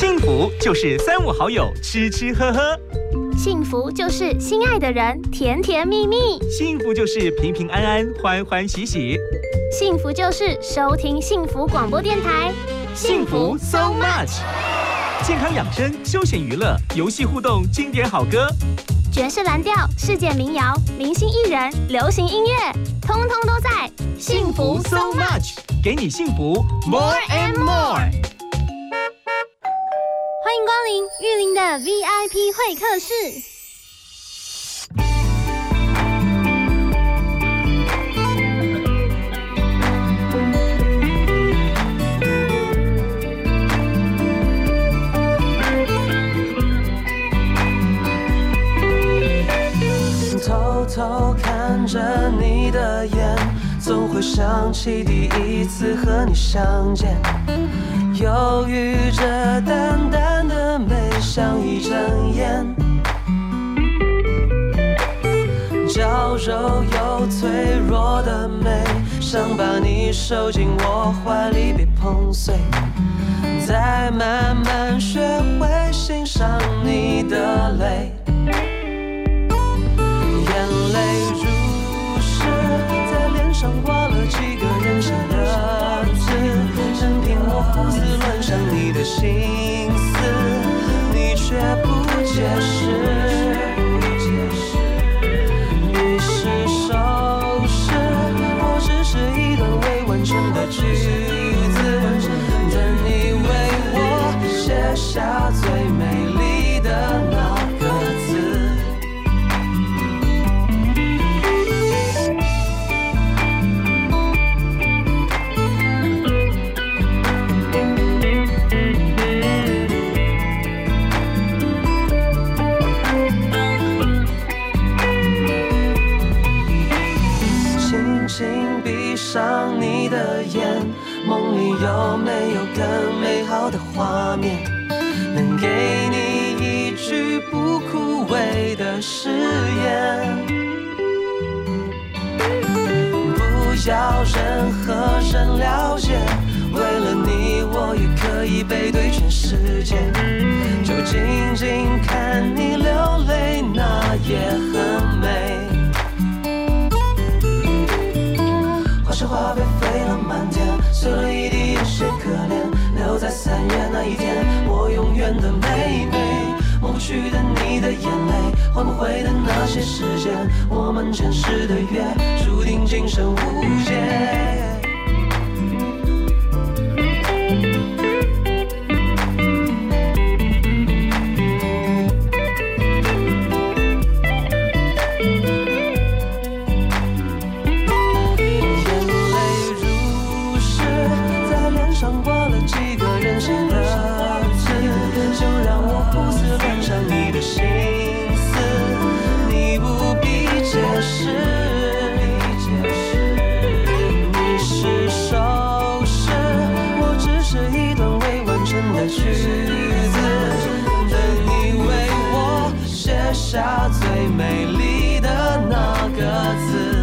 幸福就是三五好友吃吃喝喝，幸福就是心爱的人甜甜蜜蜜，幸福就是平平安安欢欢喜喜，幸福就是收听幸福广播电台，幸福 so much。健康养生、休闲娱乐、游戏互动、经典好歌、爵士蓝调、世界民谣、明星艺人、流行音乐，通通都在。幸福 so much，给你幸福 more and more。欢迎光临玉林的 VIP 会客室。偷偷看着你的眼，总会想起第一次和你相见。犹豫着淡淡的美，像一阵烟，娇柔又脆弱的美，想把你收进我怀里，别碰碎。再慢慢学会欣赏你的泪。上挂了几个人生的字，任凭我胡思乱想你的心思，你却不解释。的句子等你为我写下最美丽的那个字。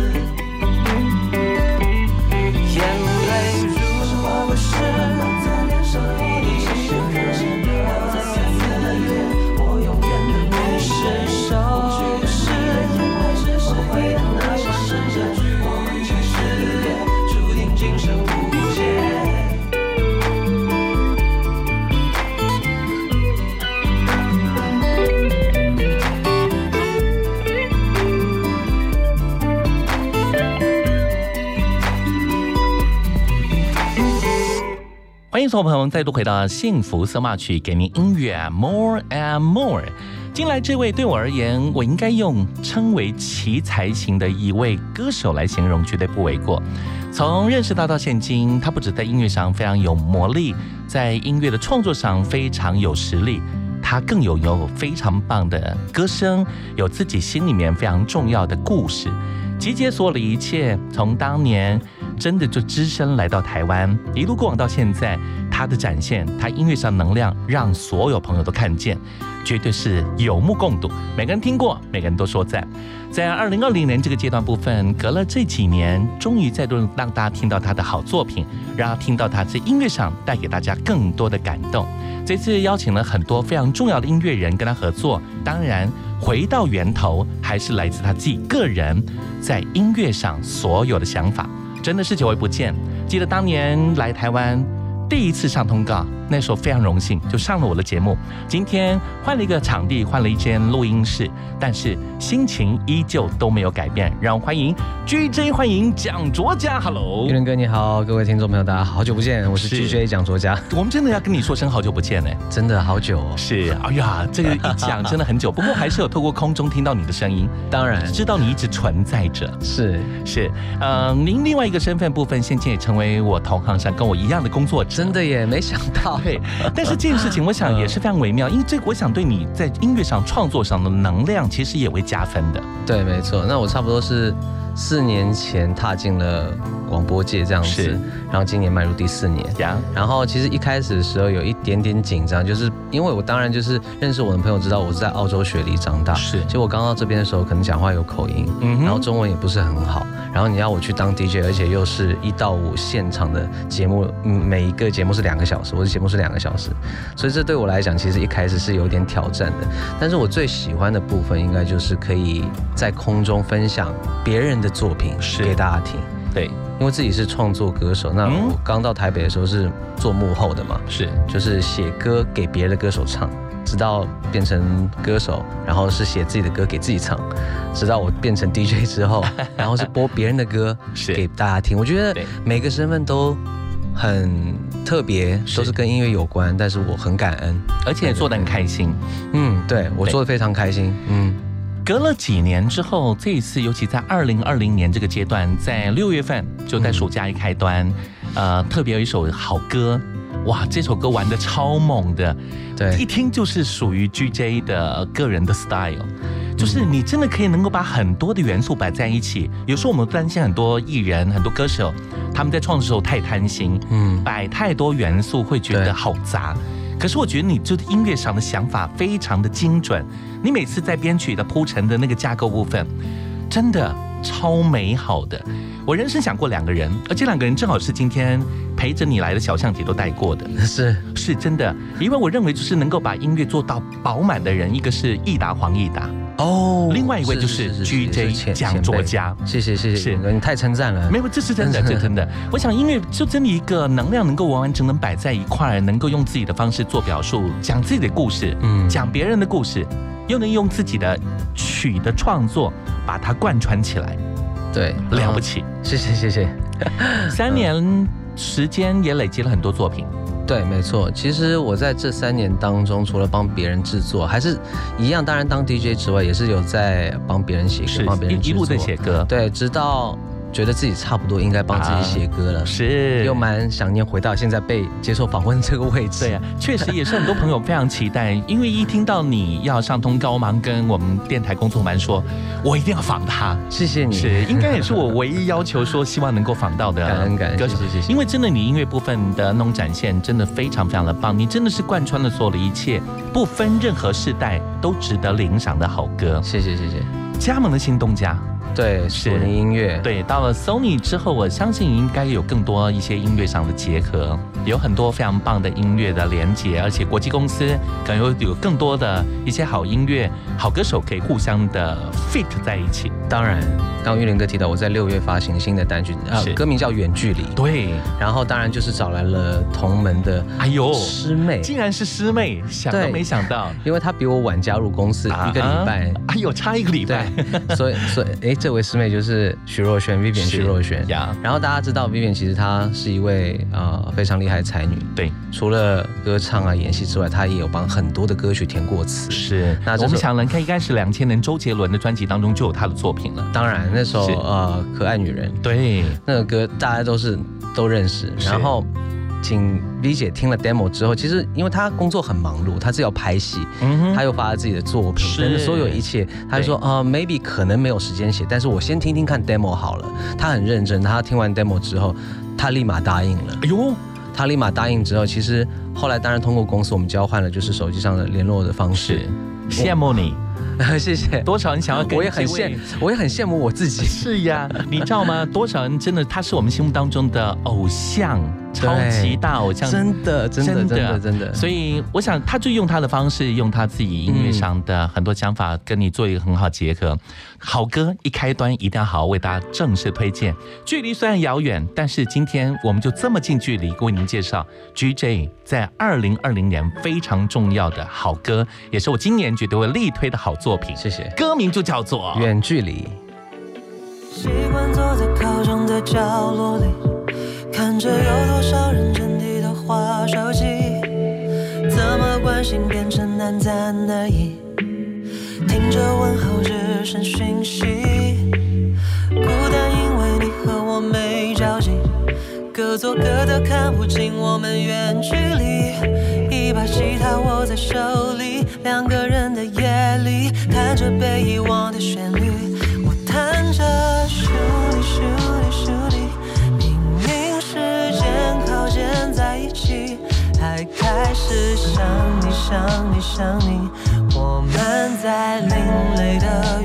听众朋友们，再度回到幸福色马曲，给您音乐 more and more。进来这位对我而言，我应该用称为奇才型的一位歌手来形容，绝对不为过。从认识他到现今，他不止在音乐上非常有魔力，在音乐的创作上非常有实力，他更有有非常棒的歌声，有自己心里面非常重要的故事，集结所有的一切，从当年真的就只身来到台湾，一路过往到现在。他的展现，他音乐上能量让所有朋友都看见，绝对是有目共睹。每个人听过，每个人都说赞。在二零二零年这个阶段部分，隔了这几年，终于再度让大家听到他的好作品，让他听到他在音乐上带给大家更多的感动。这次邀请了很多非常重要的音乐人跟他合作，当然回到源头还是来自他自己个人在音乐上所有的想法，真的是久违不见。记得当年来台湾第一次上通告。那时候非常荣幸，就上了我的节目。今天换了一个场地，换了一间录音室，但是心情依旧都没有改变。让我欢迎 GJ，欢迎蒋卓佳。Hello，玉林哥你好，各位听众朋友，大家好久不见，我是 GJ 蒋卓佳。我们真的要跟你说声好久不见呢，真的好久哦。是，哎呀，这个一讲真的很久，不过还是有透过空中听到你的声音，当然 知道你一直存在着。是是，嗯，您另外一个身份部分，现在也成为我同行上跟我一样的工作者，真的耶没想到。对，但是这件事情，我想也是非常微妙，因为这我想对你在音乐上创作上的能量，其实也会加分的。对，没错。那我差不多是四年前踏进了广播界这样子，然后今年迈入第四年。呀，然后其实一开始的时候有一点点紧张，就是因为我当然就是认识我的朋友知道我是在澳洲雪梨长大，是。其实我刚到这边的时候，可能讲话有口音，嗯，然后中文也不是很好。然后你要我去当 DJ，而且又是一到五现场的节目，每一个节目是两个小时，我的节目是两个小时，所以这对我来讲其实一开始是有点挑战的。但是我最喜欢的部分应该就是可以在空中分享别人的作品给大家听。对，因为自己是创作歌手，那我刚到台北的时候是做幕后的嘛，是，就是写歌给别的歌手唱。直到变成歌手，然后是写自己的歌给自己唱，直到我变成 DJ 之后，然后是播别人的歌给大家听。我觉得每个身份都很特别，都是跟音乐有关，但是我很感恩，而且做的很开心。嗯，对我做的非常开心。嗯，隔了几年之后，这一次尤其在二零二零年这个阶段，在六月份就在暑假一开端，呃，特别有一首好歌。哇，这首歌玩的超猛的，对，一听就是属于 GJ 的个人的 style，就是你真的可以能够把很多的元素摆在一起。有时候我们担心很多艺人、很多歌手，他们在创作的时候太贪心，嗯，摆太多元素会觉得好杂。可是我觉得你就音乐上的想法非常的精准，你每次在编曲的铺陈的那个架构部分，真的超美好的。我人生想过两个人，而这两个人正好是今天陪着你来的小象姐都带过的，是。是真的，因为我认为就是能够把音乐做到饱满的人，一个是益达黄益达。哦，另外一位就是 GJ 讲作家，谢谢谢谢，是。你太称赞了，没有，这是真的，这真的，我想音乐就真的一个能量能够完完整整摆在一块，能够用自己的方式做表述，讲自己的故事，嗯，讲别人的故事，又能用自己的曲的创作把它贯穿起来。对，了不起，谢谢谢谢。三年时间也累积了很多作品。对，没错。其实我在这三年当中，除了帮别人制作，还是一样，当然当 DJ 之外，也是有在帮别人写歌，帮别人一路在写歌。对，直到。觉得自己差不多应该帮自己写歌了，是又蛮想念回到现在被接受访问这个位置。对啊，确实也是很多朋友非常期待，因为一听到你要上通告忙，跟我们电台工作蛮说，我一定要访他。谢谢你，是应该也是我唯一要求说希望能够访到的感恩感恩歌手。谢谢，因为真的你音乐部分的那种展现真的非常非常的棒，你真的是贯穿了所有的一切，不分任何世代都值得领赏的好歌。谢谢谢谢，加盟的新东家。对，索尼音乐。对，到了 Sony 之后，我相信应该有更多一些音乐上的结合，有很多非常棒的音乐的连接，而且国际公司可能有有更多的一些好音乐、好歌手可以互相的 fit 在一起。当然，刚玉林哥提到我在六月发行新的单曲，呃，歌名叫《远距离》。对，然后当然就是找来了同门的，哎呦，师妹，竟然是师妹，想都没想到，因为她比我晚加入公司一个礼拜，哎呦，差一个礼拜，所以所以哎这。这位师妹就是徐若瑄，Vivian 徐若瑄。然后大家知道 Vivian 其实她是一位呃非常厉害的才女。对，除了歌唱啊、演戏之外，她也有帮很多的歌曲填过词。是。那我们想，看，应该是两千年周杰伦的专辑当中就有她的作品了。当然，那首呃可爱女人，对，那个歌大家都是都认识。然后。请 V 姐听了 demo 之后，其实因为她工作很忙碌，她是要拍戏，嗯她又发了自己的作品，等等所有一切，她就说啊，maybe 可能没有时间写，但是我先听听看 demo 好了。她很认真，她听完 demo 之后，她立马答应了。哎呦！她立马答应之后，其实后来当然通过公司，我们交换了就是手机上的联络的方式。羡慕你。谢谢，多少人想要跟我也很羡，我也很羡慕我自己。是呀，你知道吗？多少人真的，他是我们心目当中的偶像。超级大偶像，真的，真的，真的，真的。所以我想，他就用他的方式，用他自己音乐上的很多想法，跟你做一个很好结合。好歌一开端，一定要好好为大家正式推荐。距离虽然遥远，但是今天我们就这么近距离为您介绍 G J 在二零二零年非常重要的好歌，也是我今年绝对会力推的好作品。谢谢。歌名就叫做《远距离》。习惯坐在靠窗的角落里。看着短暂的影？听着问候只剩讯息，孤单因为你和我没交集，各做各的看不清我们远距离。一把吉他握在手里，想你想你，我们在另类的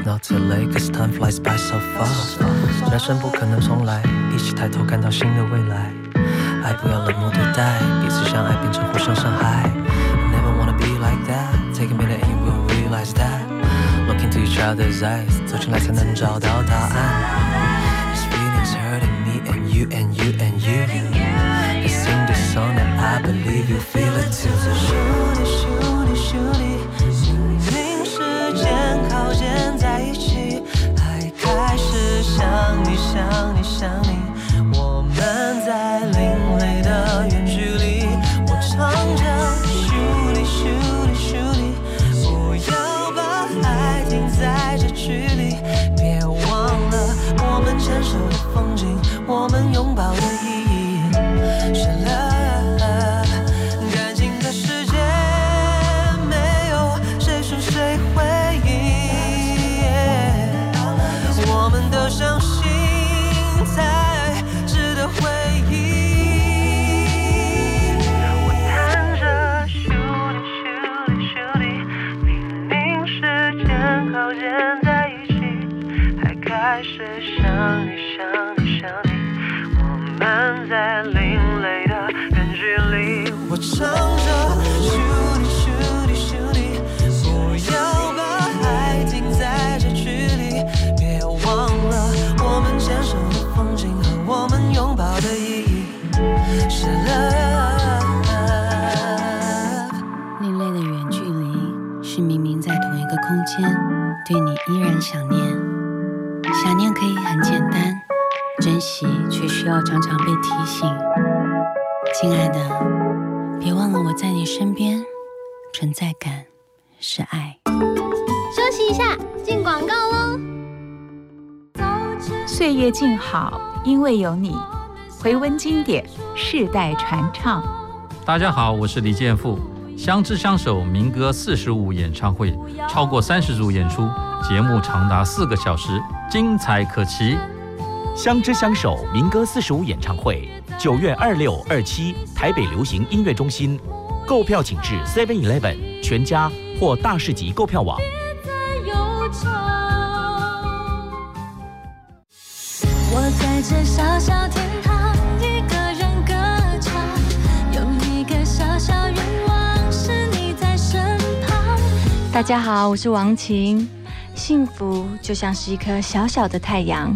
those, not too late, cause time flies by so fast. 人生不可能重来，一起抬头看到新的未来。爱不要冷漠对待，彼此相爱变成互相伤害。Never wanna be like that. Take a minute and you will realize that. Look into each other's eyes，走进来才能找到答案。This feeling's hurting me and you and you and you. Let's sing this song and I believe you feel it too. 你想你。静好，因为有你，回温经典，世代传唱。大家好，我是李健富，相知相守民歌四十五演唱会，超过三十组演出，节目长达四个小时，精彩可期。相知相守民歌四十五演唱会，九月二六、二七，台北流行音乐中心，购票请至 Seven Eleven 全家或大市集购票网。这小小天堂，一个人歌唱，有一个小小愿望，是你在身旁。大家好，我是王晴。幸福就像是一颗小小的太阳，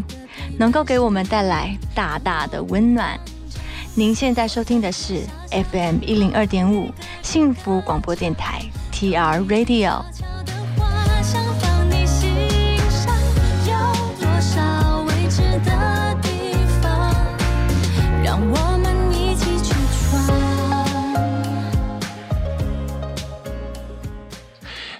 能够给我们带来大大的温暖。您现在收听的是 FM 一零二点五幸福广播电台 TR Radio。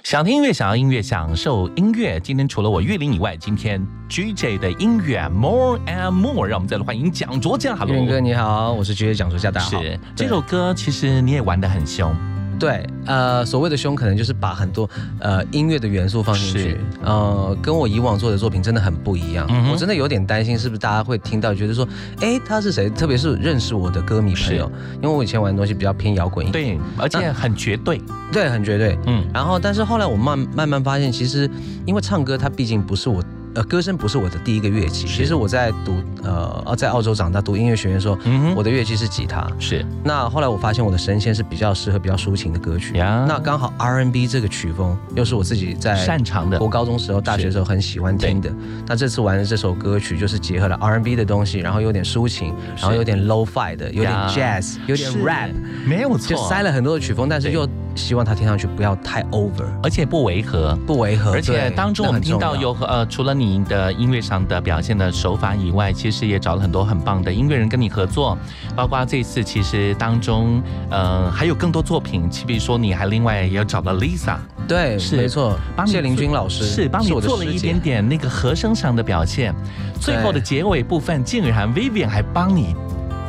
想听音乐，想要音乐，享受音乐。今天除了我岳林以外，今天 GJ 的音乐 More and More，让我们再来欢迎蒋卓佳。Hello，云哥你好，我是 GJ 蒋卓佳，大家好。是这首歌，其实你也玩的很凶。对，呃，所谓的凶，可能就是把很多呃音乐的元素放进去，呃，跟我以往做的作品真的很不一样。我真的有点担心，是不是大家会听到觉得说，哎，他是谁？特别是认识我的歌迷朋友，因为我以前玩的东西比较偏摇滚一点，对，而且很绝对，对，很绝对，嗯。然后，但是后来我慢慢慢发现，其实因为唱歌，它毕竟不是我。呃，歌声不是我的第一个乐器。其实我在读呃，在澳洲长大，读音乐学院的时候，我的乐器是吉他。是。那后来我发现我的声线是比较适合比较抒情的歌曲。那刚好 R&B 这个曲风又是我自己在擅长的。我高中时候、大学时候很喜欢听的。那这次玩的这首歌曲就是结合了 R&B 的东西，然后有点抒情，然后有点 Low-Fi 的，有点 Jazz，有点 Rap，没有错，就塞了很多的曲风，但是又。希望它听上去不要太 over，而且不违和，不违和。而且当中我们听到有呃，除了你的音乐上的表现的手法以外，其实也找了很多很棒的音乐人跟你合作。包括这次其实当中，呃，还有更多作品。比如说你还另外也找了 Lisa，对，是没错，帮谢林君老师是帮你做了一点点那个和声上的表现。最后的结尾部分，竟然 Vivian 还帮你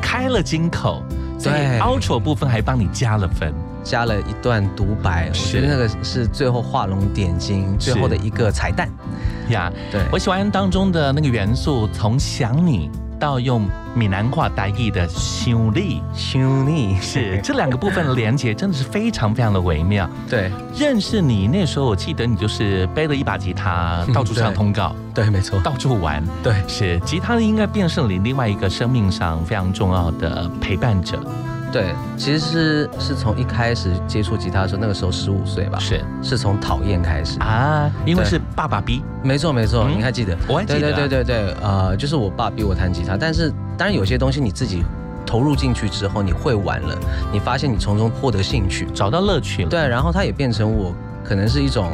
开了金口，在 Outro 部分还帮你加了分。加了一段独白，我觉得那个是最后画龙点睛，最后的一个彩蛋。呀。对。我喜欢当中的那个元素，从想你到用闽南话代译的兄弟，兄弟是这两个部分的连接，真的是非常非常的微妙。对，认识你那时候，我记得你就是背了一把吉他，到处唱通告，对，没错，到处玩，对，是吉他应该变成你另外一个生命上非常重要的陪伴者。对，其实是是从一开始接触吉他的时候，那个时候十五岁吧，是。是从讨厌开始。啊，因为是爸爸逼，没错没错，你还记得？我还记得，对对对对对，呃，就是我爸逼我弹吉他，但是当然有些东西你自己投入进去之后，你会玩了，你发现你从中获得兴趣，找到乐趣了，对，然后它也变成我可能是一种。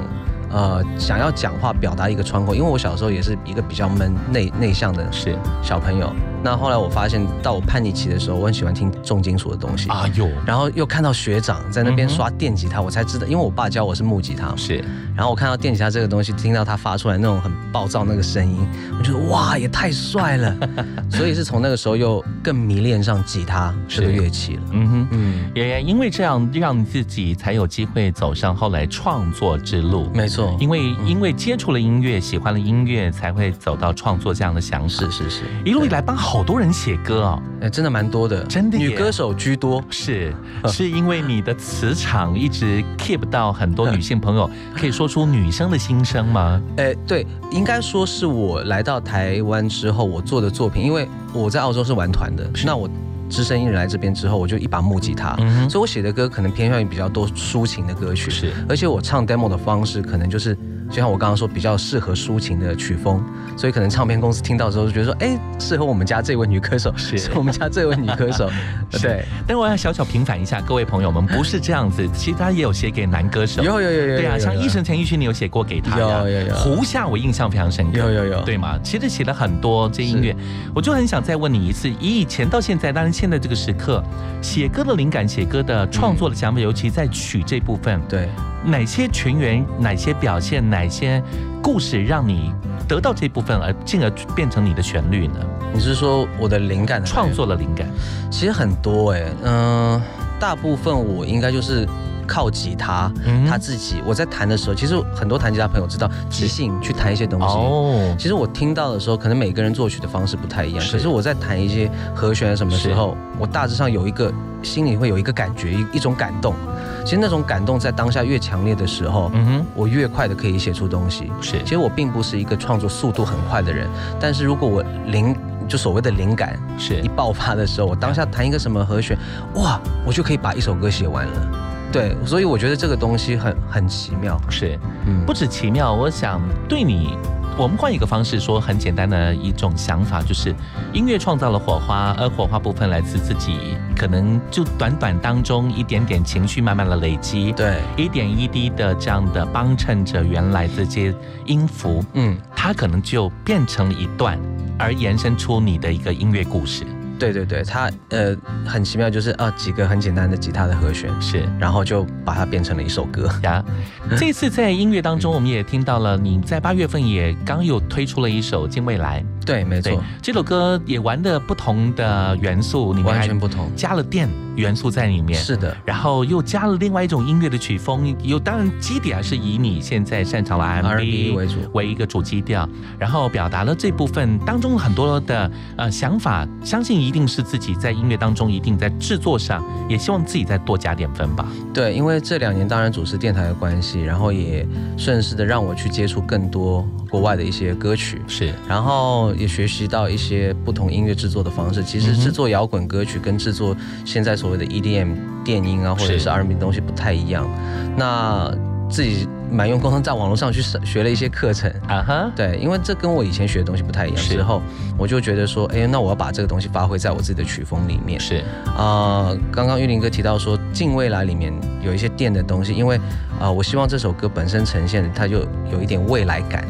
呃，想要讲话表达一个窗口，因为我小时候也是一个比较闷内内向的是小朋友。那后来我发现，到我叛逆期的时候，我很喜欢听重金属的东西啊哟。然后又看到学长在那边刷电吉他，我才知道，因为我爸教我是木吉他，是。然后我看到电吉他这个东西，听到他发出来那种很暴躁那个声音，我觉得哇，也太帅了。所以是从那个时候又更迷恋上吉他这个乐器了。嗯哼，嗯，也因为这样，让自己才有机会走上后来创作之路。没错。因为因为接触了音乐，喜欢了音乐，才会走到创作这样的想法。是是是，一路以来帮好多人写歌哦，哎，真的蛮多的，真的女歌手居多。是是因为你的磁场一直 keep 到很多女性朋友，可以说出女生的心声吗？哎，对，应该说是我来到台湾之后，我做的作品，因为我在澳洲是玩团的，那我。资深艺人来这边之后，我就一把木吉他，所以我写的歌可能偏向于比较多抒情的歌曲，是，而且我唱 demo 的方式可能就是。就像我刚刚说，比较适合抒情的曲风，所以可能唱片公司听到之后就觉得说，哎，适合我们家这位女歌手，是。我们家这位女歌手。对，但我要小小平反一下，各位朋友们，不是这样子，其实他也有写给男歌手，有有有有，对啊，像一生陈奕迅，你有写过给他，有有有，胡夏我印象非常深刻，有有有，对吗？其实写了很多这音乐，我就很想再问你一次，以以前到现在，当然现在这个时刻，写歌的灵感、写歌的创作的想法，尤其在曲这部分，对。哪些群员、哪些表现、哪些故事，让你得到这部分，而进而变成你的旋律呢？你是说我的灵感、创作的灵感？其实很多哎，嗯，大部分我应该就是靠吉他，他自己我在弹的时候，其实很多弹吉他朋友知道即兴去弹一些东西。哦，其实我听到的时候，可能每个人作曲的方式不太一样，可是我在弹一些和弦什么时候，我大致上有一个心里会有一个感觉，一一种感动。其实那种感动在当下越强烈的时候，嗯哼，我越快的可以写出东西。是，其实我并不是一个创作速度很快的人，但是如果我灵就所谓的灵感是一爆发的时候，我当下弹一个什么和弦，哇，我就可以把一首歌写完了。对，所以我觉得这个东西很很奇妙。是，嗯，不止奇妙，我想对你。我们换一个方式说，很简单的一种想法，就是音乐创造了火花，而火花部分来自自己，可能就短短当中一点点情绪慢慢的累积，对，一点一滴的这样的帮衬着原来这些音符，嗯，它可能就变成了一段，而延伸出你的一个音乐故事。对对对，它呃很奇妙，就是啊几个很简单的吉他的和弦，是，然后就把它变成了一首歌呀。这次在音乐当中，我们也听到了你在八月份也刚有推出了一首《近未来》。对，没错，这首歌也玩的不同的元素，里面完全不同，加了电元素在里面。是的，然后又加了另外一种音乐的曲风，有当然基底还是以你现在擅长的 R&B 为主。为一个主基调，然后表达了这部分当中很多的呃想法，相信一定是自己在音乐当中一定在制作上，也希望自己再多加点分吧。对，因为这两年当然主持电台的关系，然后也顺势的让我去接触更多国外的一些歌曲，是，然后也学习到一些不同音乐制作的方式。其实制作摇滚歌曲跟制作现在所谓的 EDM 电音啊，或者是 R&B 东西不太一样。那自己蛮用功的，在网络上去学了一些课程啊哈，对，因为这跟我以前学的东西不太一样。之后我就觉得说，哎，那我要把这个东西发挥在我自己的曲风里面。是啊，刚刚玉林哥提到说，近未来里面有一些电的东西，因为啊，我希望这首歌本身呈现的它就有一点未来感。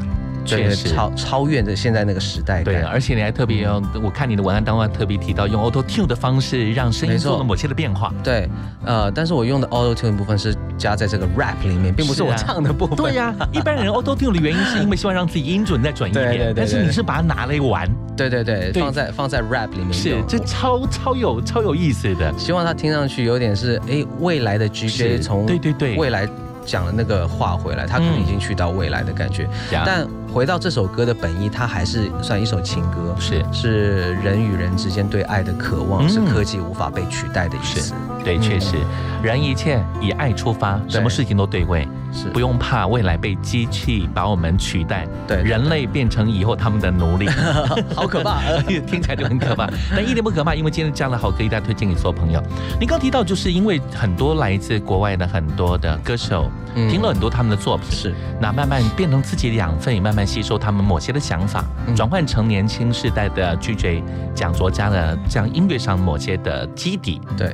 确实超超越着现在那个时代。对，而且你还特别用，我看你的文案当中特别提到用 Auto Tune 的方式让声音做了某些的变化。对，呃，但是我用的 Auto Tune 部分是加在这个 rap 里面，并不是我唱的部分。对呀，一般人 Auto Tune 的原因是因为希望让自己音准再准一点。对对对。但是你是把它拿来玩。对对对，放在放在 rap 里面。是，这超超有超有意思的。希望它听上去有点是哎未来的 GJ 从对对对未来讲了那个话回来，他可能已经去到未来的感觉，但。回到这首歌的本意，它还是算一首情歌，是。是人与人之间对爱的渴望，是科技无法被取代的意思。对，确实，人一切以爱出发，什么事情都对位，是。不用怕未来被机器把我们取代，对，人类变成以后他们的奴隶，好可怕，听起来就很可怕。但一点不可怕，因为今天这样的好歌一定要推荐给所有朋友。你刚提到，就是因为很多来自国外的很多的歌手，听了很多他们的作品，是。那慢慢变成自己的养分，也慢慢吸收他们某些的想法，转换成年轻世代的拒绝讲作家的这样音乐上某些的基底，对。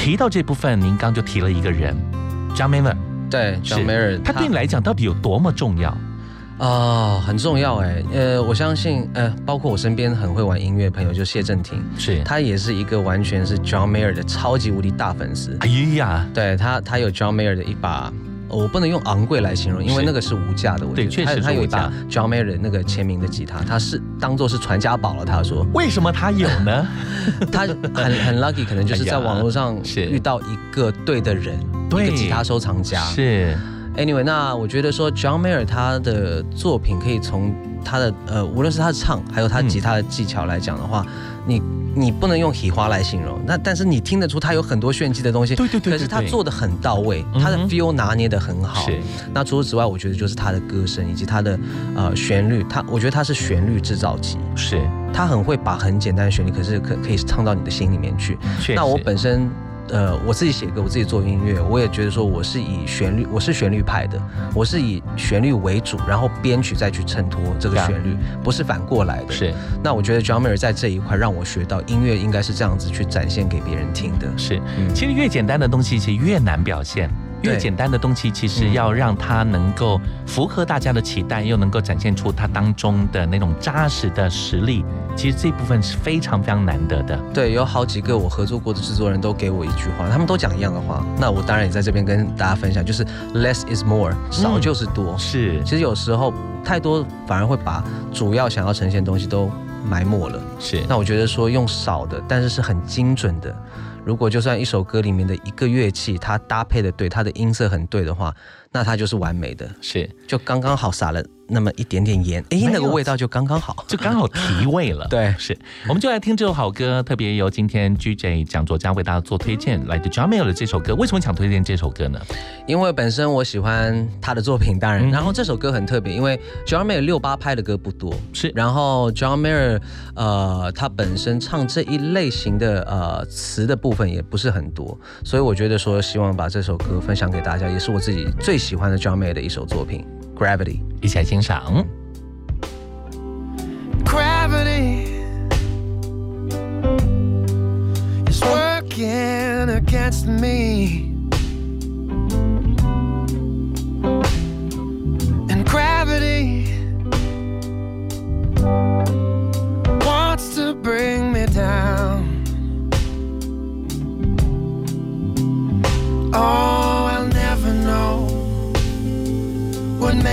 提到这部分，您刚就提了一个人，John Mayer。对，John Mayer，他对你来讲到底有多么重要啊？很重要哎。呃，我相信，呃，包括我身边很会玩音乐朋友，就谢振廷，是他也是一个完全是 John Mayer 的超级无敌大粉丝。哎呀，对他，他有 John Mayer 的一把。我不能用昂贵来形容，因为那个是无价的。对，确实他有一把 John Mayer 那个签名的吉他，他是当做是传家宝了。他说，为什么他有呢？他很很 lucky，可能就是在网络上遇到一个对的人，一个吉他收藏家。是，Anyway，那我觉得说 John Mayer 他的作品可以从他的呃，无论是他的唱，还有他吉他的技巧来讲的话，你。你不能用喜花来形容，那但是你听得出他有很多炫技的东西，对对对，可是他做的很到位，他的 feel 拿捏的很好。是。那除此之外，我觉得就是他的歌声以及他的呃旋律，他我觉得他是旋律制造机。是。他很会把很简单的旋律，可是可可以唱到你的心里面去。那我本身。呃，我自己写歌，我自己做音乐，我也觉得说我是以旋律，我是旋律派的，我是以旋律为主，然后编曲再去衬托这个旋律，不是反过来的。是。那我觉得 John Mayer 在这一块让我学到音乐应该是这样子去展现给别人听的。是。其实越简单的东西，其实越难表现。越简单的东西，其实要让它能够符合大家的期待，又能够展现出它当中的那种扎实的实力，其实这部分是非常非常难得的。对，有好几个我合作过的制作人都给我一句话，他们都讲一样的话。那我当然也在这边跟大家分享，就是 less is more，少就是多。是，其实有时候太多反而会把主要想要呈现的东西都埋没了。是，那我觉得说用少的，但是是很精准的。如果就算一首歌里面的一个乐器，它搭配的对，它的音色很对的话，那它就是完美的，是就刚刚好撒了。那么一点点盐，哎，那个味道就刚刚好，就刚好提味了。对，是，我们就来听这首好歌，特别由今天 GJ 讲座家为大家做推荐，来自 John Mayer 的这首歌。为什么想推荐这首歌呢？因为本身我喜欢他的作品，当然，然后这首歌很特别，因为 John Mayer 六八拍的歌不多，是，然后 John Mayer 呃，他本身唱这一类型的呃词的部分也不是很多，所以我觉得说希望把这首歌分享给大家，也是我自己最喜欢的 John Mayer 的一首作品。Gravity，一起来欣赏。Gravity is working against me.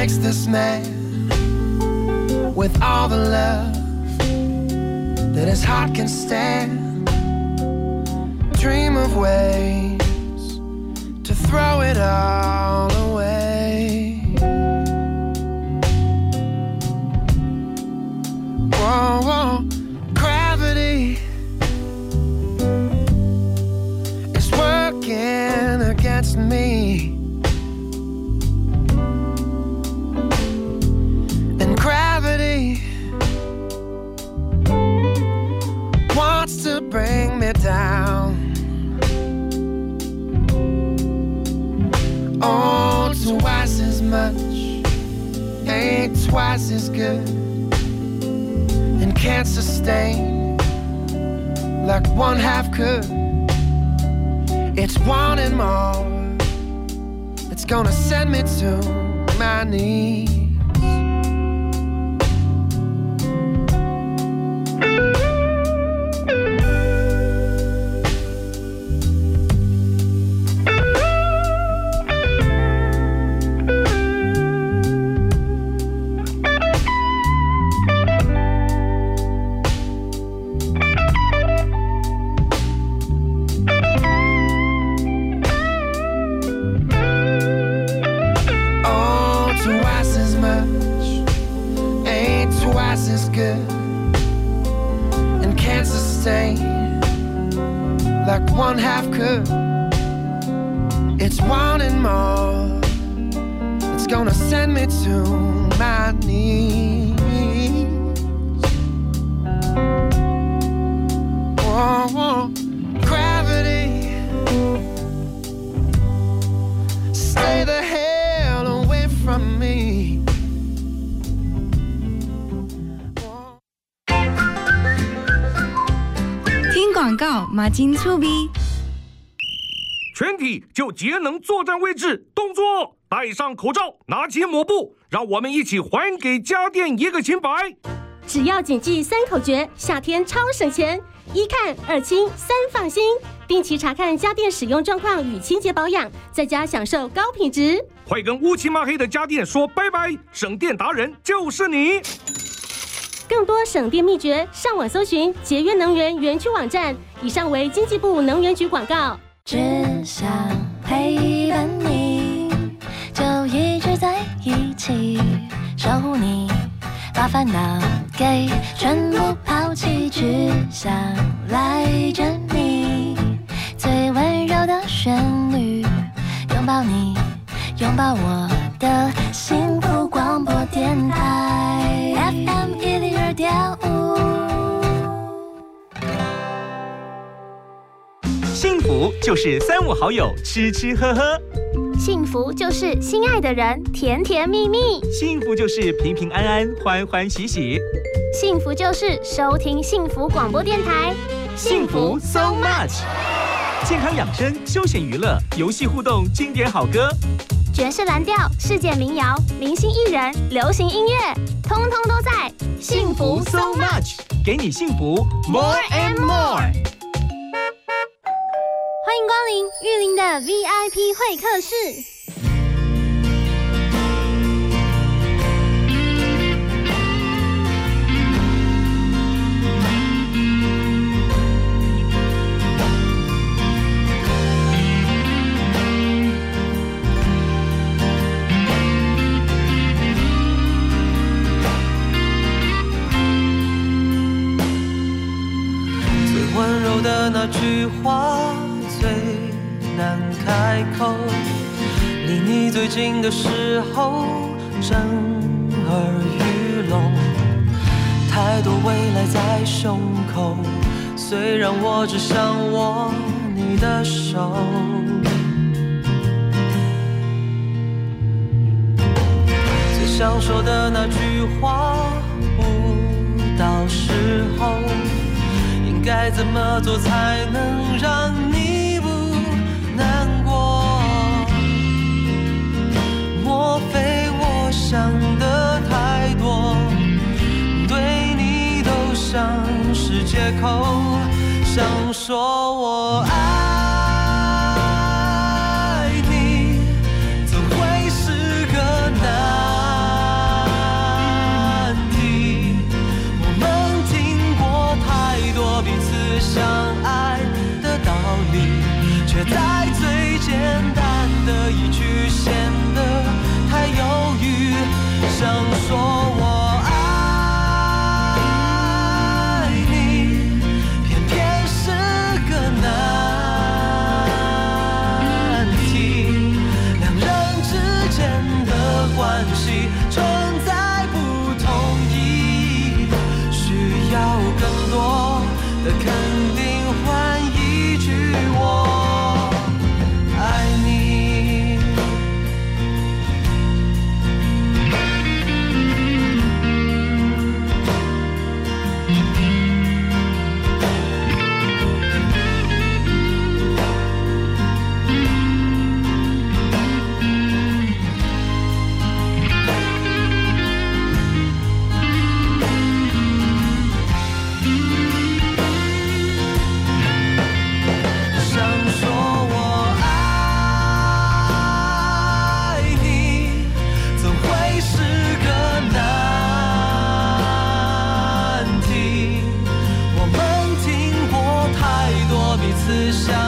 Makes this man with all the love that his heart can stand. Dream of ways to throw it all away. Whoa, whoa, twice as good and can't sustain like one half could. It's wanting more. It's gonna send me to my knees. 全体就节能作战位置，动作！戴上口罩，拿起抹布，让我们一起还给家电一个清白。只要谨记三口诀，夏天超省钱。一看二清三放心，定期查看家电使用状况与清洁保养，在家享受高品质。快跟乌漆嘛黑的家电说拜拜！省电达人就是你。更多省电秘诀，上网搜寻节约能源园区网站。以上为经济部能源局广告。只想陪伴你，就一直在一起，守护你，把烦恼给全部抛弃，只想赖着你，最温柔的旋律，拥抱你，拥抱我就是三五好友吃吃喝喝，幸福就是心爱的人甜甜蜜蜜，幸福就是平平安安欢欢喜喜，幸福就是收听幸福广播电台，幸福 so much。健康养生、休闲娱乐、游戏互动、经典好歌，爵士蓝调、世界民谣、明星艺人、流行音乐，通通都在。幸福 so much，给你幸福。More and more。光临玉林的 VIP 会客室。最温柔的那句话开口，离你最近的时候震耳欲聋，太多未来在胸口，虽然我只想握你的手。最想说的那句话，不到时候。应该怎么做才能让你非我想的太多，对你都像是借口，想说我爱说此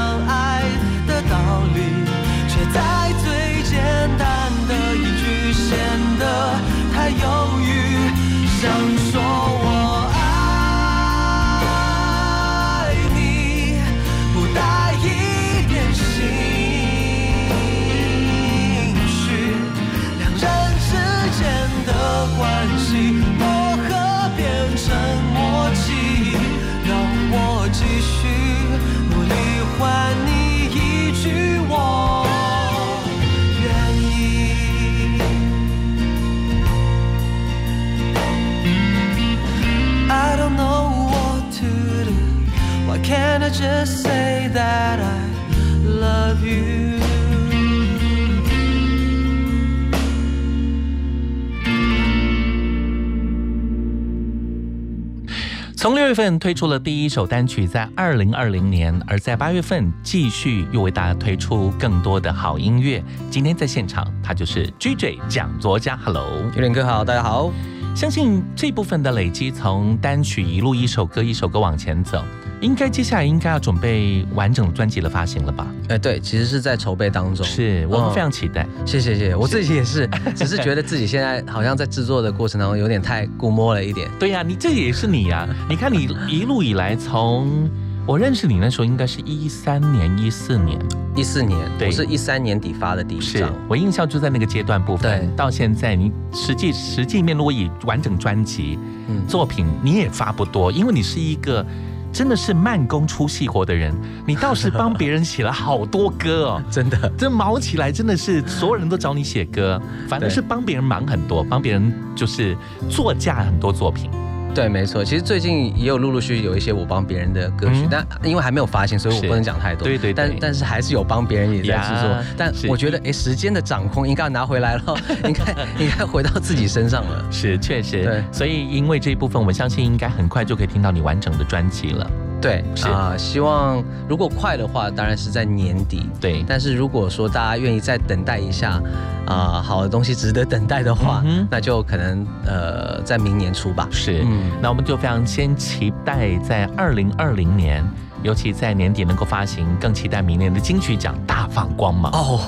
从六月份推出了第一首单曲，在二零二零年，而在八月份继续又为大家推出更多的好音乐。今天在现场，他就是 GJ 蒋卓佳，Hello，有点哥好，大家好。相信这部分的累积，从单曲一路一首歌一首歌往前走，应该接下来应该要准备完整的专辑的发行了吧？哎，对，其实是在筹备当中，是我们非常期待。谢谢谢谢，我自己也是，只是觉得自己现在好像在制作的过程当中有点太估摸了一点。对呀、你这也是你呀、你看你一路以来，从我认识你那时候，应该是一三年、一四年，一四年，对我是一三年底发的第一张，我印象就在那个阶段部分。对到现在你实际实际面，如果以完整专辑、嗯作品，你也发不多，因为你是一个。真的是慢工出细活的人，你倒是帮别人写了好多歌哦，真的。这忙起来真的是所有人都找你写歌，反正是帮别人忙很多，帮别人就是作价很多作品。对，没错。其实最近也有陆陆续续有一些我帮别人的歌曲，嗯但因为还没有发行，所以我不能讲太多。对对对但但是还是有帮别人也在制作呀。但是我觉得，哎，时间的掌控应该要拿回来了，应该应该回到自己身上了。是，确实，对所以因为这一部分，我们相信应该很快就可以听到你完整的专辑了。对，是。啊、希望如果快的话，当然是在年底。对，但是如果说大家愿意再等待一下，啊、好的东西值得等待的话，嗯那就可能呃在明年初吧。是，嗯。那我们就非常先期待在二零二零年，尤其在年底能够发行，更期待明年的金曲奖大放光芒。哦，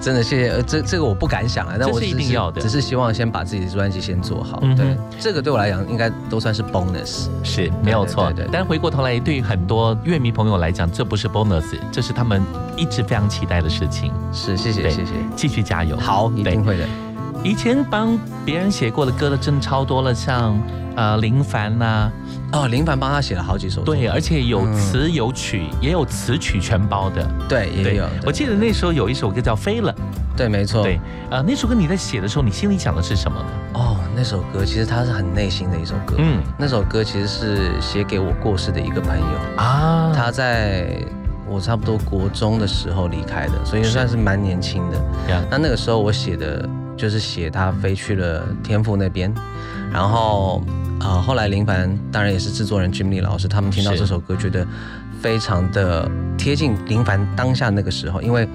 真的谢谢，呃这这个我不敢想啊，但这是我一定要的只是希望先把自己的专辑先做好。嗯对，这个对我来讲应该都算是 bonus。是没有错，对但回过头来，对于很多乐迷朋友来讲，这不是 bonus，这是他们一直非常期待的事情。是，谢谢谢谢。继续加油。好，一定会的。以前帮别人写过的歌的真的超多了，像呃林凡呐、哦，林凡帮他写了好几首。对，而且有嗯词有曲，也有词曲全包的。对也有。我记得那时候有一首歌叫《飞了》，对，没错。对，呃，那首歌你在写的时候，你心里想的是什么呢？哦，那首歌其实它是很内心的一首歌。嗯那首歌其实是写给我过世的一个朋友，啊，他在我差不多国中的时候离开的，所以算是蛮年轻的。呀那那个时候我写的就是写他飞去了天父那边，然后呃后来林凡当然也是制作人 Jim Lee 老师，他们听到这首歌觉得非常的贴近林凡当下那个时候，因为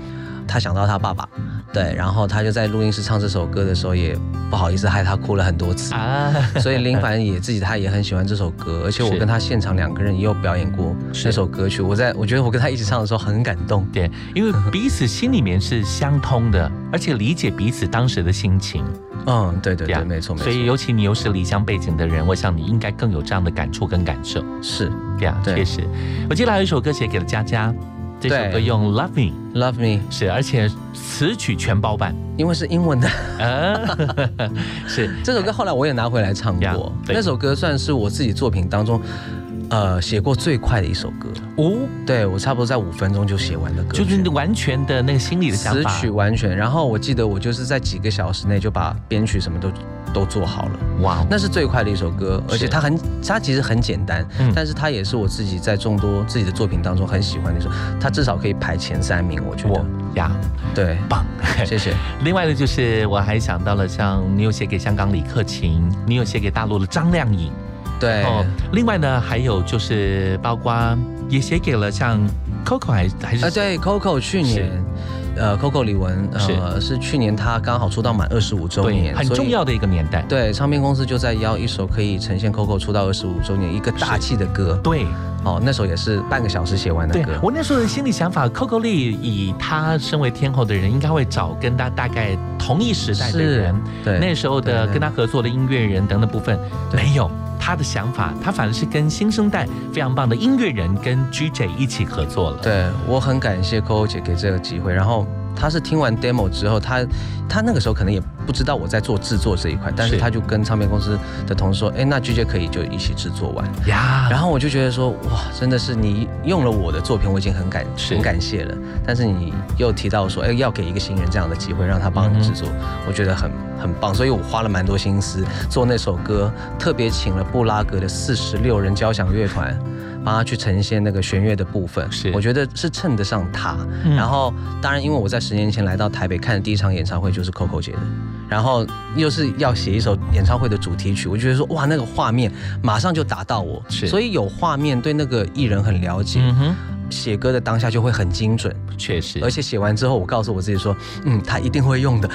他想到他爸爸，对，然后他就在录音室唱这首歌的时候，也不好意思害他哭了很多次啊。所以林凡也自己他也很喜欢这首歌，而且我跟他现场两个人也有表演过那首歌曲。我在我觉得我跟他一起唱的时候很感动，对，因为彼此心里面是相通的，而且理解彼此当时的心情。嗯，对对对，没错没错。所以尤其你又是离乡背景的人，我想你应该更有这样的感触跟感受。是，对啊，确实。我记得还有一首歌写给了佳佳。这首歌用 Love Me，Love Me 是，而且词曲全包办，因为是英文的。是这首歌后来我也拿回来唱过，那首歌算是我自己作品当中，呃，写过最快的一首歌。哦，对我差不多在五分钟就写完的歌，就是完全的那个心里的想法，词曲完全。然后我记得我就是在几个小时内就把编曲什么都。都做好了，哇，那是最快的一首歌，而且它很，它其实很简单，但是它也是我自己在众多自己的作品当中很喜欢的一首，它至少可以排前三名，我觉得。呀，对，棒，谢谢。另外呢就是我还想到了，像你有写给香港李克勤，你有写给大陆的张靓颖，对，哦，另外呢还有就是包括也写给了像 Coco 还还是，啊对，Coco 去年。呃，Coco 李玟，呃，是去年他刚好出道满二十五周年，很重要的一个年代。对，唱片公司就在邀一首可以呈现 Coco 出道二十五周年一个大气的歌。对，哦，那首也是半个小时写完的歌。我那时候的心里想法，Coco 丽以他身为天后的人，应该会找跟他大概同一时代的人，对，那时候的跟他合作的音乐人等等部分没有。他的想法，他反而是跟新生代非常棒的音乐人跟 GJ 一起合作了。对我很感谢 Coco 姐给这个机会，然后。他是听完 demo 之后，他他那个时候可能也不知道我在做制作这一块，但是他就跟唱片公司的同事说：“哎，那 G J 可以就一起制作完呀。”然后我就觉得说：“哇，真的是你用了我的作品，我已经很感很感谢了。但是你又提到说：哎，要给一个新人这样的机会，让他帮你制作，我觉得很很棒。所以我花了蛮多心思做那首歌，特别请了布拉格的四十六人交响乐团。”帮他去呈现那个弦乐的部分，是。我觉得是称得上他。然后，当然，因为我在十年前来到台北看的第一场演唱会就是 Coco 姐的，然后又是要写一首演唱会的主题曲，我觉得说哇，那个画面马上就打到我，是，所以有画面对那个艺人很了解。写歌的当下就会很精准，确实，而且写完之后，我告诉我自己说，嗯，他一定会用的。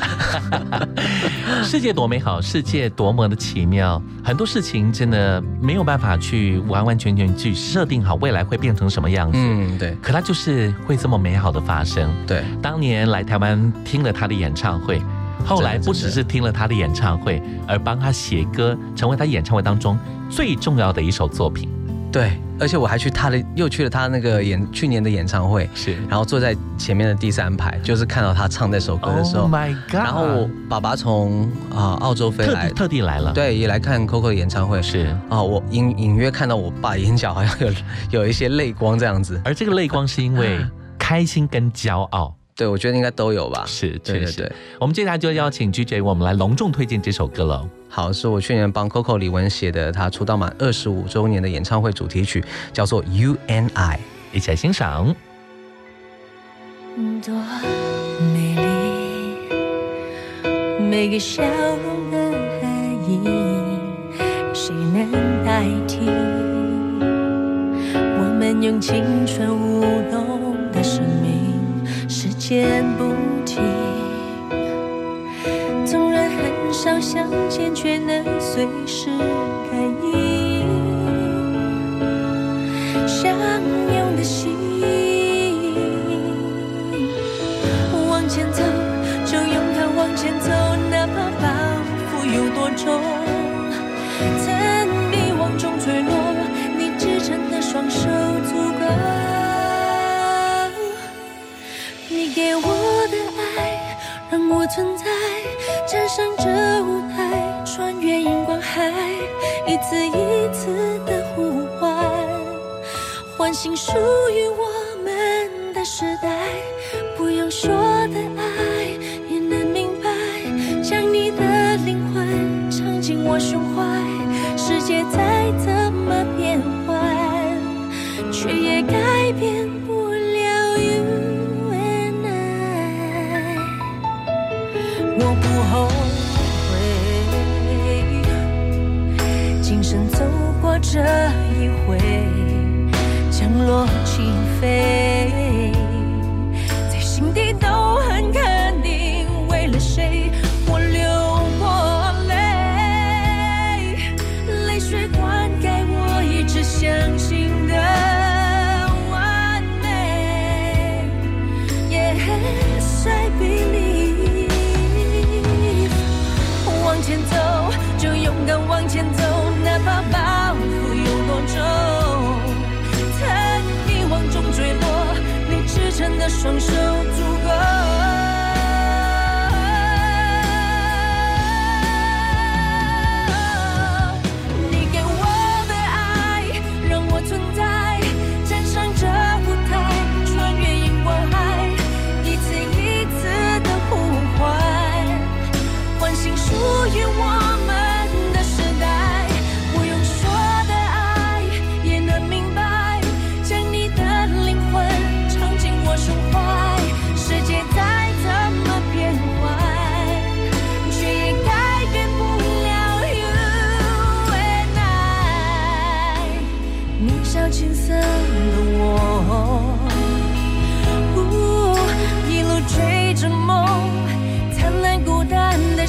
世界多美好，世界多么的奇妙，很多事情真的没有办法去完完全全去设定好未来会变成什么样子。嗯，对。可它就是会这么美好的发生。对，当年来台湾听了他的演唱会，后来不只是听了他的演唱会，而帮他写歌，成为他演唱会当中最重要的一首作品。对，而且我还去他的，又去了他那个演去年的演唱会，是，然后坐在前面的第三排，就是看到他唱那首歌的时候，然后我爸爸从啊澳洲飞来，特地来了，对，也来看 Coco 的演唱会，是啊，我隐隐约看到我爸眼角好像有 有一些泪光这样子，而这个泪光是因为开心跟骄傲。对，我觉得应该都有吧。是，确实。我们接下来就邀请 G J 我们来隆重推荐这首歌了。好，是我去年帮 Coco 李玟写的，她出道满二十五周年的演唱会主题曲，叫做 You and I，一起来欣赏。多美丽，每个笑容的含义，谁能代替？我们用青春舞动的生命。时间不少相见，却能随时感应。相拥的心，往前走，就勇敢往前走，哪怕包袱有多重。曾迷惘中坠落，你支撑的双手足够。你给我的爱，让我存在，站上这唤醒属于我们的时代。不用说的爱，也能明白，将你的灵魂藏进我胸怀。世界再怎么变幻，却也改变不了 you and I。我不后悔，今生走过这在心底都很肯定，为了谁？我流过泪，泪水灌溉我一直相信的完美。Yeah，帅哥，你往前走，就勇敢往前走，哪怕。真的，双手足够。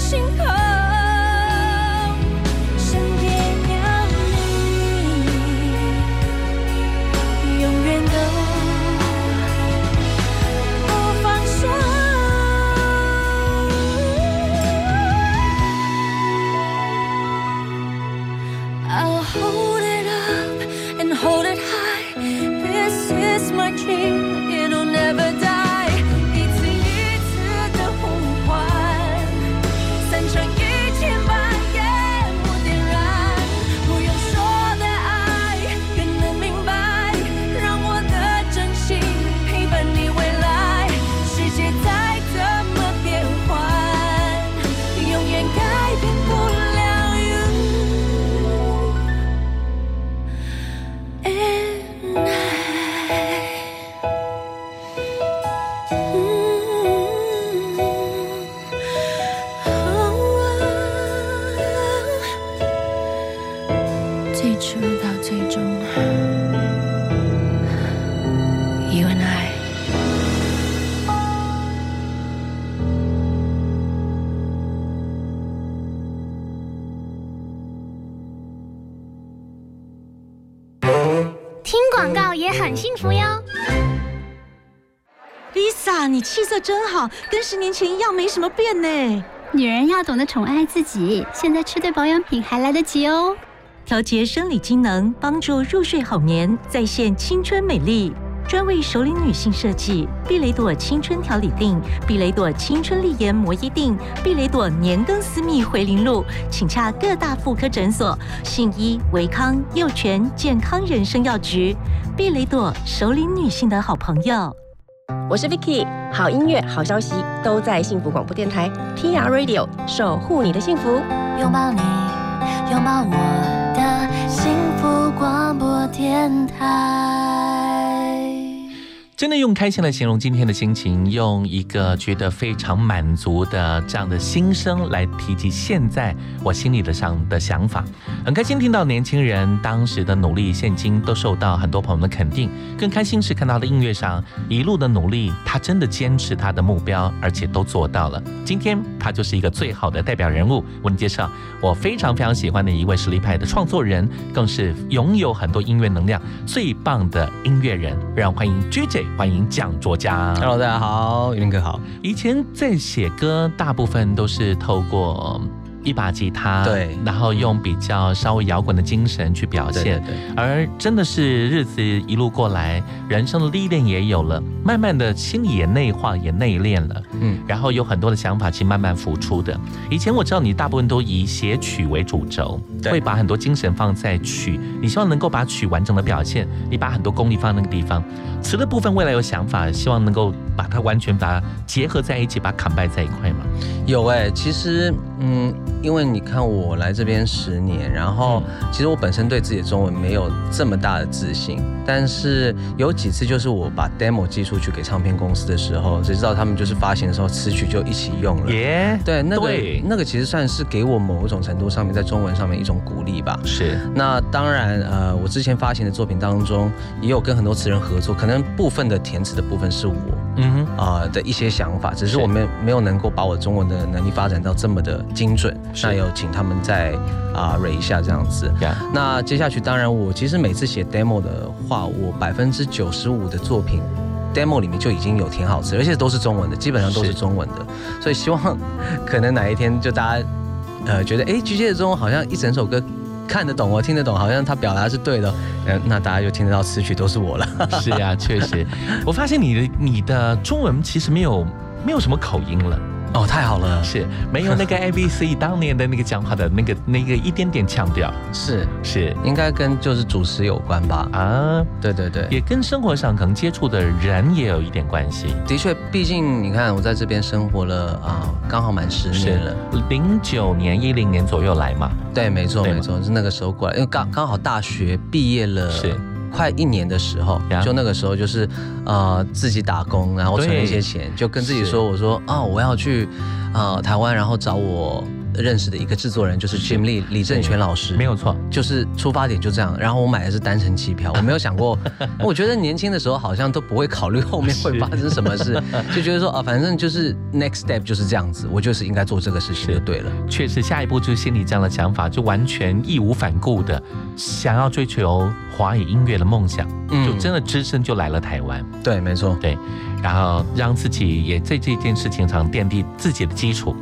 单十年前一样，没什么变呢。女人要懂得宠爱自己，现在吃对保养品还来得及哦。调节生理机能，帮助入睡好眠，再现青春美丽。专为熟龄女性设计，碧蕾朵青春调理定、碧蕾朵青春丽颜摩衣定、碧蕾朵年更私密回零露，请洽各大妇科诊所、信医、维康、幼泉健康人生药局。碧蕾朵，熟龄女性的好朋友。我是 Vicky，好音乐、好消息都在幸福广播电台 PR Radio，守护你的幸福。拥抱你，拥抱我的幸福广播电台。真的用开心来形容今天的心情，用一个觉得非常满足的这样的心声来提及现在我心里的上的想法。很开心听到年轻人当时的努力，现今都受到很多朋友的肯定。更开心是看到他的音乐上一路的努力，他真的坚持他的目标，而且都做到了。今天他就是一个最好的代表人物。为你介绍我非常非常喜欢的一位实力派的创作人，更是拥有很多音乐能量最棒的音乐人。让我欢迎 JJ。欢迎蒋卓家。Hello，大家好，云哥好。以前在写歌，大部分都是透过一把吉他，对，然后用比较稍微摇滚的精神去表现。对对对而真的是日子一路过来，人生的历练也有了，慢慢的心里也内化，也内敛了。嗯，然后有很多的想法，其实慢慢浮出的。以前我知道你大部分都以写曲为主轴，会把很多精神放在曲，你希望能够把曲完整的表现，你把很多功力放在那个地方。词的部分未来有想法，希望能够把它完全把它结合在一起，把它砍败在一块嘛。有哎、其实嗯，因为你看我来这边十年，然后其实我本身对自己的中文没有这么大的自信，但是有几次就是我把 demo 寄出去给唱片公司的时候，谁知道他们就是发行的时候词曲就一起用了。耶，对，那个那个其实算是给我某一种程度上面在中文上面一种鼓励吧。是。那当然，呃，我之前发行的作品当中，也有跟很多词人合作，可能部分的填词的部分是我。嗯哼，啊、的一些想法，只是我们没有能够把我中文的能力发展到这么的精准，那有请他们再啊蕊一下这样子。那接下去，当然我其实每次写 demo 的话，我百分之九十五的作品 demo 里面就已经有填好词，而且都是中文的，基本上都是中文的，所以希望可能哪一天就大家呃觉得哎，菊姐的中文好像一整首歌。看得懂我，听得懂，好像他表达是对的，嗯，那大家就听得到词曲都是我了。是呀，确实，我发现你的你的中文其实没有没有什么口音了。哦，太好了，是没有那个 A B C 当年的那个讲话的那个那个一点点腔调，是是，应该跟就是主持有关吧？啊，对对对，也跟生活上可能接触的人也有一点关系。的确，毕竟你看我在这边生活了啊，刚好满十年了，零九年一零年左右来嘛。对，没错没错，是那个时候过来，因为刚刚好大学毕业了。是。快一年的时候，就那个时候就是，呃，自己打工，然后存了一些钱，就跟自己说，我说啊，我要去，呃，台湾，然后找我。认识的一个制作人就是 Jim Lee 李正全老师，没有错，就是出发点就这样。然后我买的是单程机票，我没有想过，我觉得年轻的时候好像都不会考虑后面会发生什么事，就觉得说啊，反正就是 next step 就是这样子，我就是应该做这个事情就对了。确实，下一步就是心里这样的想法，就完全义无反顾的想要追求华语音乐的梦想，就真的只身就来了台湾。对，没错，对，然后让自己也在这件事情上奠定自己的基础。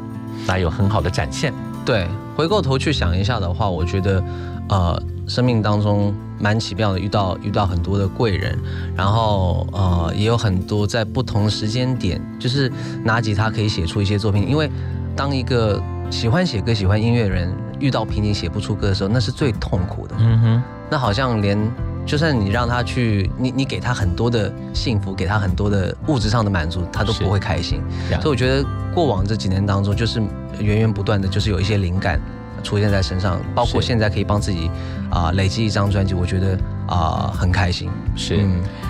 那有很好的展现。对，回过头去想一下的话，我觉得，呃，生命当中蛮奇妙的，遇到遇到很多的贵人，然后呃，也有很多在不同时间点，就是拿吉他可以写出一些作品。因为当一个喜欢写歌、喜欢音乐的人遇到瓶颈写不出歌的时候，那是最痛苦的。嗯哼，那好像连。就算你让他去，你你给他很多的幸福，给他很多的物质上的满足，他都不会开心。所以我觉得过往这几年当中，就是源源不断的就是有一些灵感出现在身上，包括现在可以帮自己啊累积一张专辑，我觉得啊很开心。是，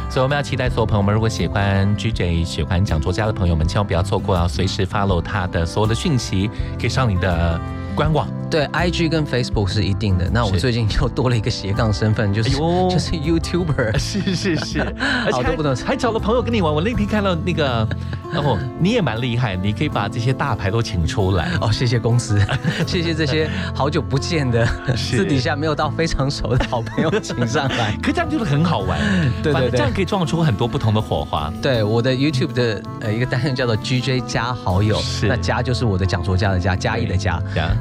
所以我们要期待所有朋友们，如果喜欢 GJ、喜欢讲作家的朋友们，千万不要错过，要随时 follow 他的所有的讯息，可以上你的。官网对，I G 跟 Facebook 是一定的。那我最近 又多了一个斜杠身份，就是 就是 YouTuber。是 是是，好多不能还找了朋友跟你玩。我那天看到那个，然后你也蛮厉害，你可以把这些大牌都请出来。哦，谢谢公司，谢谢这些好久不见的私底下没有到非常熟的好朋友请上来。可这样就是很好玩，对对对，这样可以撞出很多不同的火花。对，我的 YouTube 的呃一个单元叫做 GJ 加好友，那加就是我的讲座家的加，加一的加。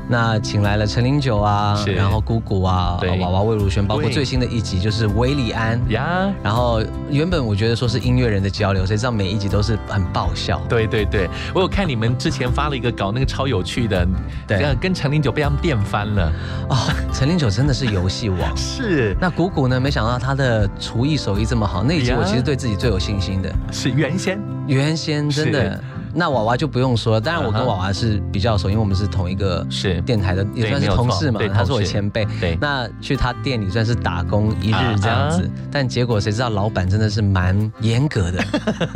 那请来了陈零九啊，然后姑姑啊，娃娃魏如萱，包括最新的一集就是韦礼安呀。然后原本我觉得说是音乐人的交流，谁知道每一集都是很爆笑。对对对，我有看你们之前发了一个稿，那个超有趣的，对，跟陈零九被他们电翻了。哦，陈零九真的是游戏王。是。那姑姑呢？没想到她的厨艺手艺这么好。那一集我其实对自己最有信心的。是原先，原先真的。那娃娃就不用说了，当然我跟娃娃是比较熟，因为我们是同一个是电台的，也算是同事嘛。他是我前辈。对，那去他店里算是打工一日这样子，但结果谁知道老板真的是蛮严格的，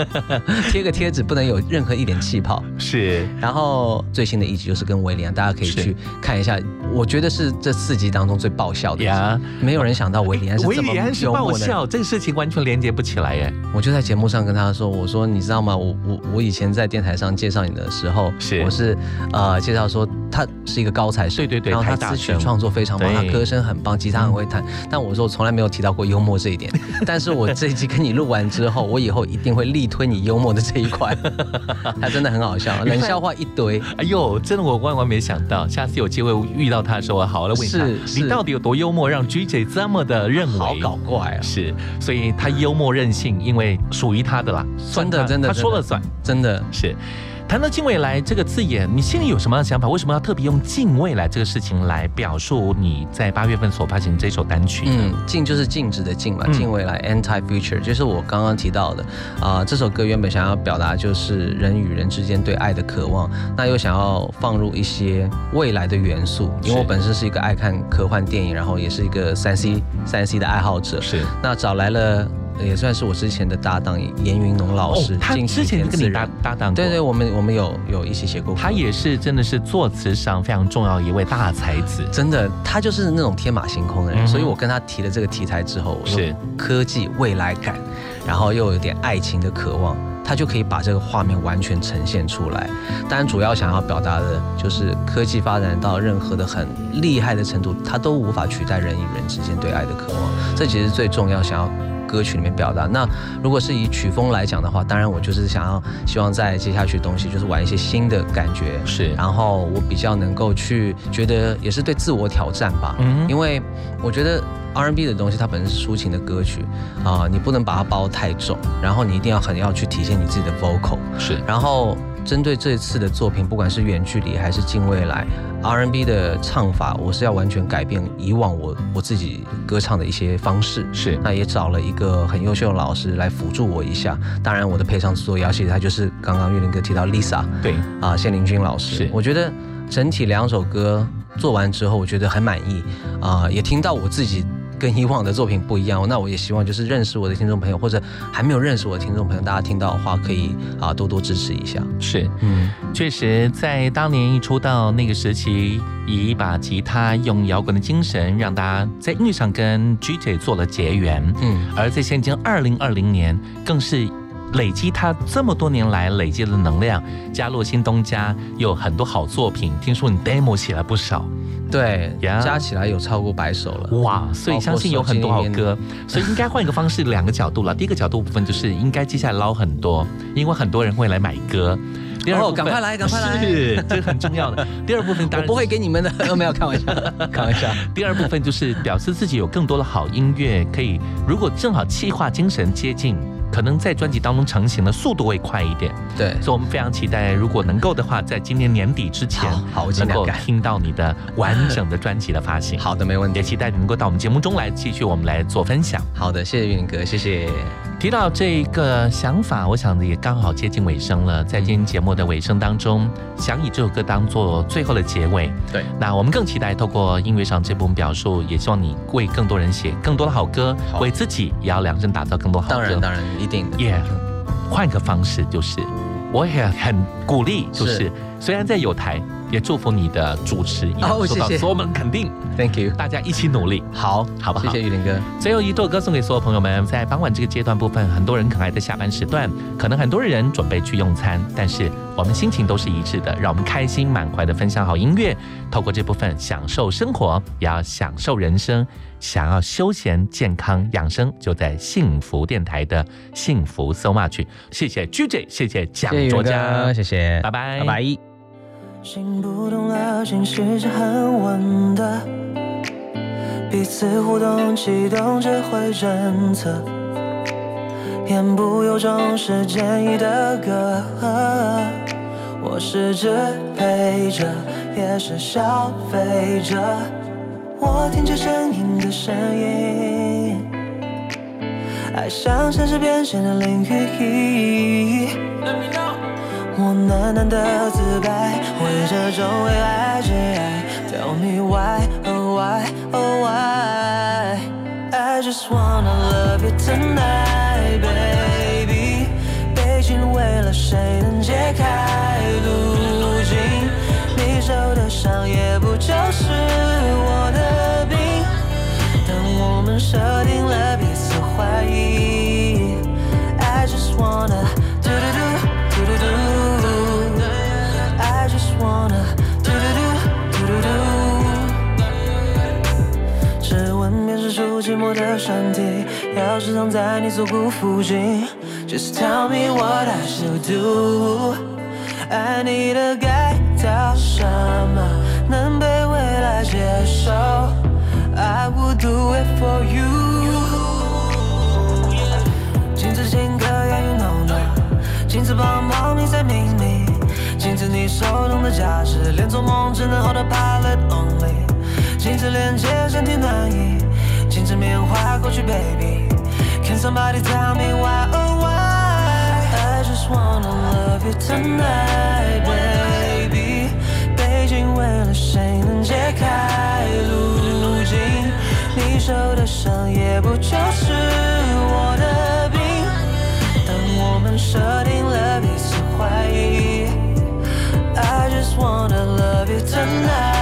贴个贴纸不能有任何一点气泡。是。然后最新的一集就是跟威廉，大家可以去看一下，我觉得是这四集当中最爆笑的。呀，没有人想到威廉是这么爆笑，这个事情完全连接不起来耶。我就在节目上跟他说，我说你知道吗？我我我以前在电台。台上介绍你的时候，是。我是呃介绍说他是一个高材生，对对对，然后他词曲创作非常棒，他歌声很棒，吉他很会弹。但我说我从来没有提到过幽默这一点。但是我这一期跟你录完之后，我以后一定会力推你幽默的这一块。他真的很好笑，冷笑话一堆。哎呦，真的我万万没想到，下次有机会遇到他的时候，我好了问他，你到底有多幽默，让 G J 这么的认为？好搞怪啊！是，所以他幽默任性，因为属于他的啦，真的真的，他说了算，真的是。谈到近未来这个字眼，你心里有什么样的想法？为什么要特别用近未来这个事情来表述你在八月份所发行这首单曲？嗯，静就是静止的静嘛，近未来 （anti future） 就是我刚刚提到的啊。这首歌原本想要表达就是人与人之间对爱的渴望，那又想要放入一些未来的元素，因为我本身是一个爱看科幻电影，然后也是一个三 C 三 C 的爱好者，是那找来了。也算是我之前的搭档严云龙老师，他之前跟你搭搭档，对对，我们我们有有一起写过。他也是真的是作词上非常重要一位大才子，真的，他就是那种天马行空的人。所以我跟他提了这个题材之后，是科技未来感，然后又有点爱情的渴望，他就可以把这个画面完全呈现出来。当然，主要想要表达的就是科技发展到任何的很厉害的程度，它都无法取代人与人之间对爱的渴望。这其实最重要，想要。歌曲里面表达。那如果是以曲风来讲的话，当然我就是想要希望在接下去的东西就是玩一些新的感觉，是。然后我比较能够去觉得也是对自我挑战吧，嗯，因为我觉得 R&B 的东西它本身是抒情的歌曲啊，你不能把它包太重，然后你一定要很要去体现你自己的 vocal，是。然后针对这次的作品，不管是远距离还是近未来。R&B 的唱法，我是要完全改变以往我我自己歌唱的一些方式，是那也找了一个很优秀的老师来辅助我一下。当然，我的配唱制作要谢他就是刚刚玉林哥提到 Lisa，对啊，谢林君老师。是，我觉得整体两首歌做完之后，我觉得很满意啊，也听到我自己。跟以往的作品不一样，那我也希望就是认识我的听众朋友，或者还没有认识我的听众朋友，大家听到的话可以啊多多支持一下。是，嗯，确实在当年一出道那个时期，以一把吉他，用摇滚的精神，让大家在音乐上跟 GJ 做了结缘。嗯，而在现今二零二零年，更是累积他这么多年来累积的能量，加入新东家，有很多好作品。听说你 demo 写了不少。对，加起来有超过百首了哇！所以相信有很多好歌，所以应该换一个方式，两个角度了。第一个角度部分就是应该接下来捞很多，因为很多人会来买歌。第二，赶快来，赶快来，是这很重要的。第二部分当然不会给你们的，没有开玩笑，开玩笑。第二部分就是表示自己有更多的好音乐，可以如果正好气化精神接近。可能在专辑当中成型的速度会快一点，对，所以我们非常期待，如果能够的话，在今年年底之前，好，能够听到你的完整的专辑的发行。好的，没问题。也期待你能够到我们节目中来，继续我们来做分享。好的，谢谢云哥，谢谢。提到这个想法，我想也刚好接近尾声了。在今天节目的尾声当中，想以这首歌当做最后的结尾。对，那我们更期待透过音乐上这部分表述，也希望你为更多人写更多的好歌，为自己也要量身打造更多好歌。当然，当然，一定的。耶，换个方式就是，我也很鼓励，就是虽然在有台。也祝福你的主持一样受到所有们肯定，Thank you，大家一起努力，好，好不好？谢谢玉林哥。最后一段歌送给所有朋友们，在傍晚这个阶段部分，很多人可能还在下班时段，可能很多人准备去用餐，但是我们心情都是一致的，让我们开心满怀的分享好音乐，透过这部分享受生活，也要享受人生。想要休闲、健康、养生，就在幸福电台的幸福 So Much。谢谢 GJ，谢谢蒋卓佳，谢谢，拜拜，拜拜。心不动了，心事是很稳的，彼此互动启动智慧侦测，言不由衷是建议的歌，我是支配者，也是消费者，我听见声音的声音，爱像城市变现的领域。我喃喃的自白，为这种为爱之爱。Tell me why, oh why, oh why? I just wanna love you tonight, baby. 背景为了谁能解开路径？你受的伤也不就是我的病？当我们设定了彼此怀疑，I just wanna 寂寞的身体，钥匙藏在你锁骨附近。Just tell me what I should do。爱你的该到什么能被未来接受？I would do it for you。镜子金刻，Yeah you know no。镜子帮忙你猜秘密，镜子你手中的价值，连做梦只能 hold a pilot only。镜子连接身体暖意。静止缅怀过去，baby。Can somebody tell me why oh why？I just wanna love you tonight，baby。背景为了谁能解开路径？你受的伤也不就是我的病？当我们设定了彼此怀疑，I just wanna love you tonight。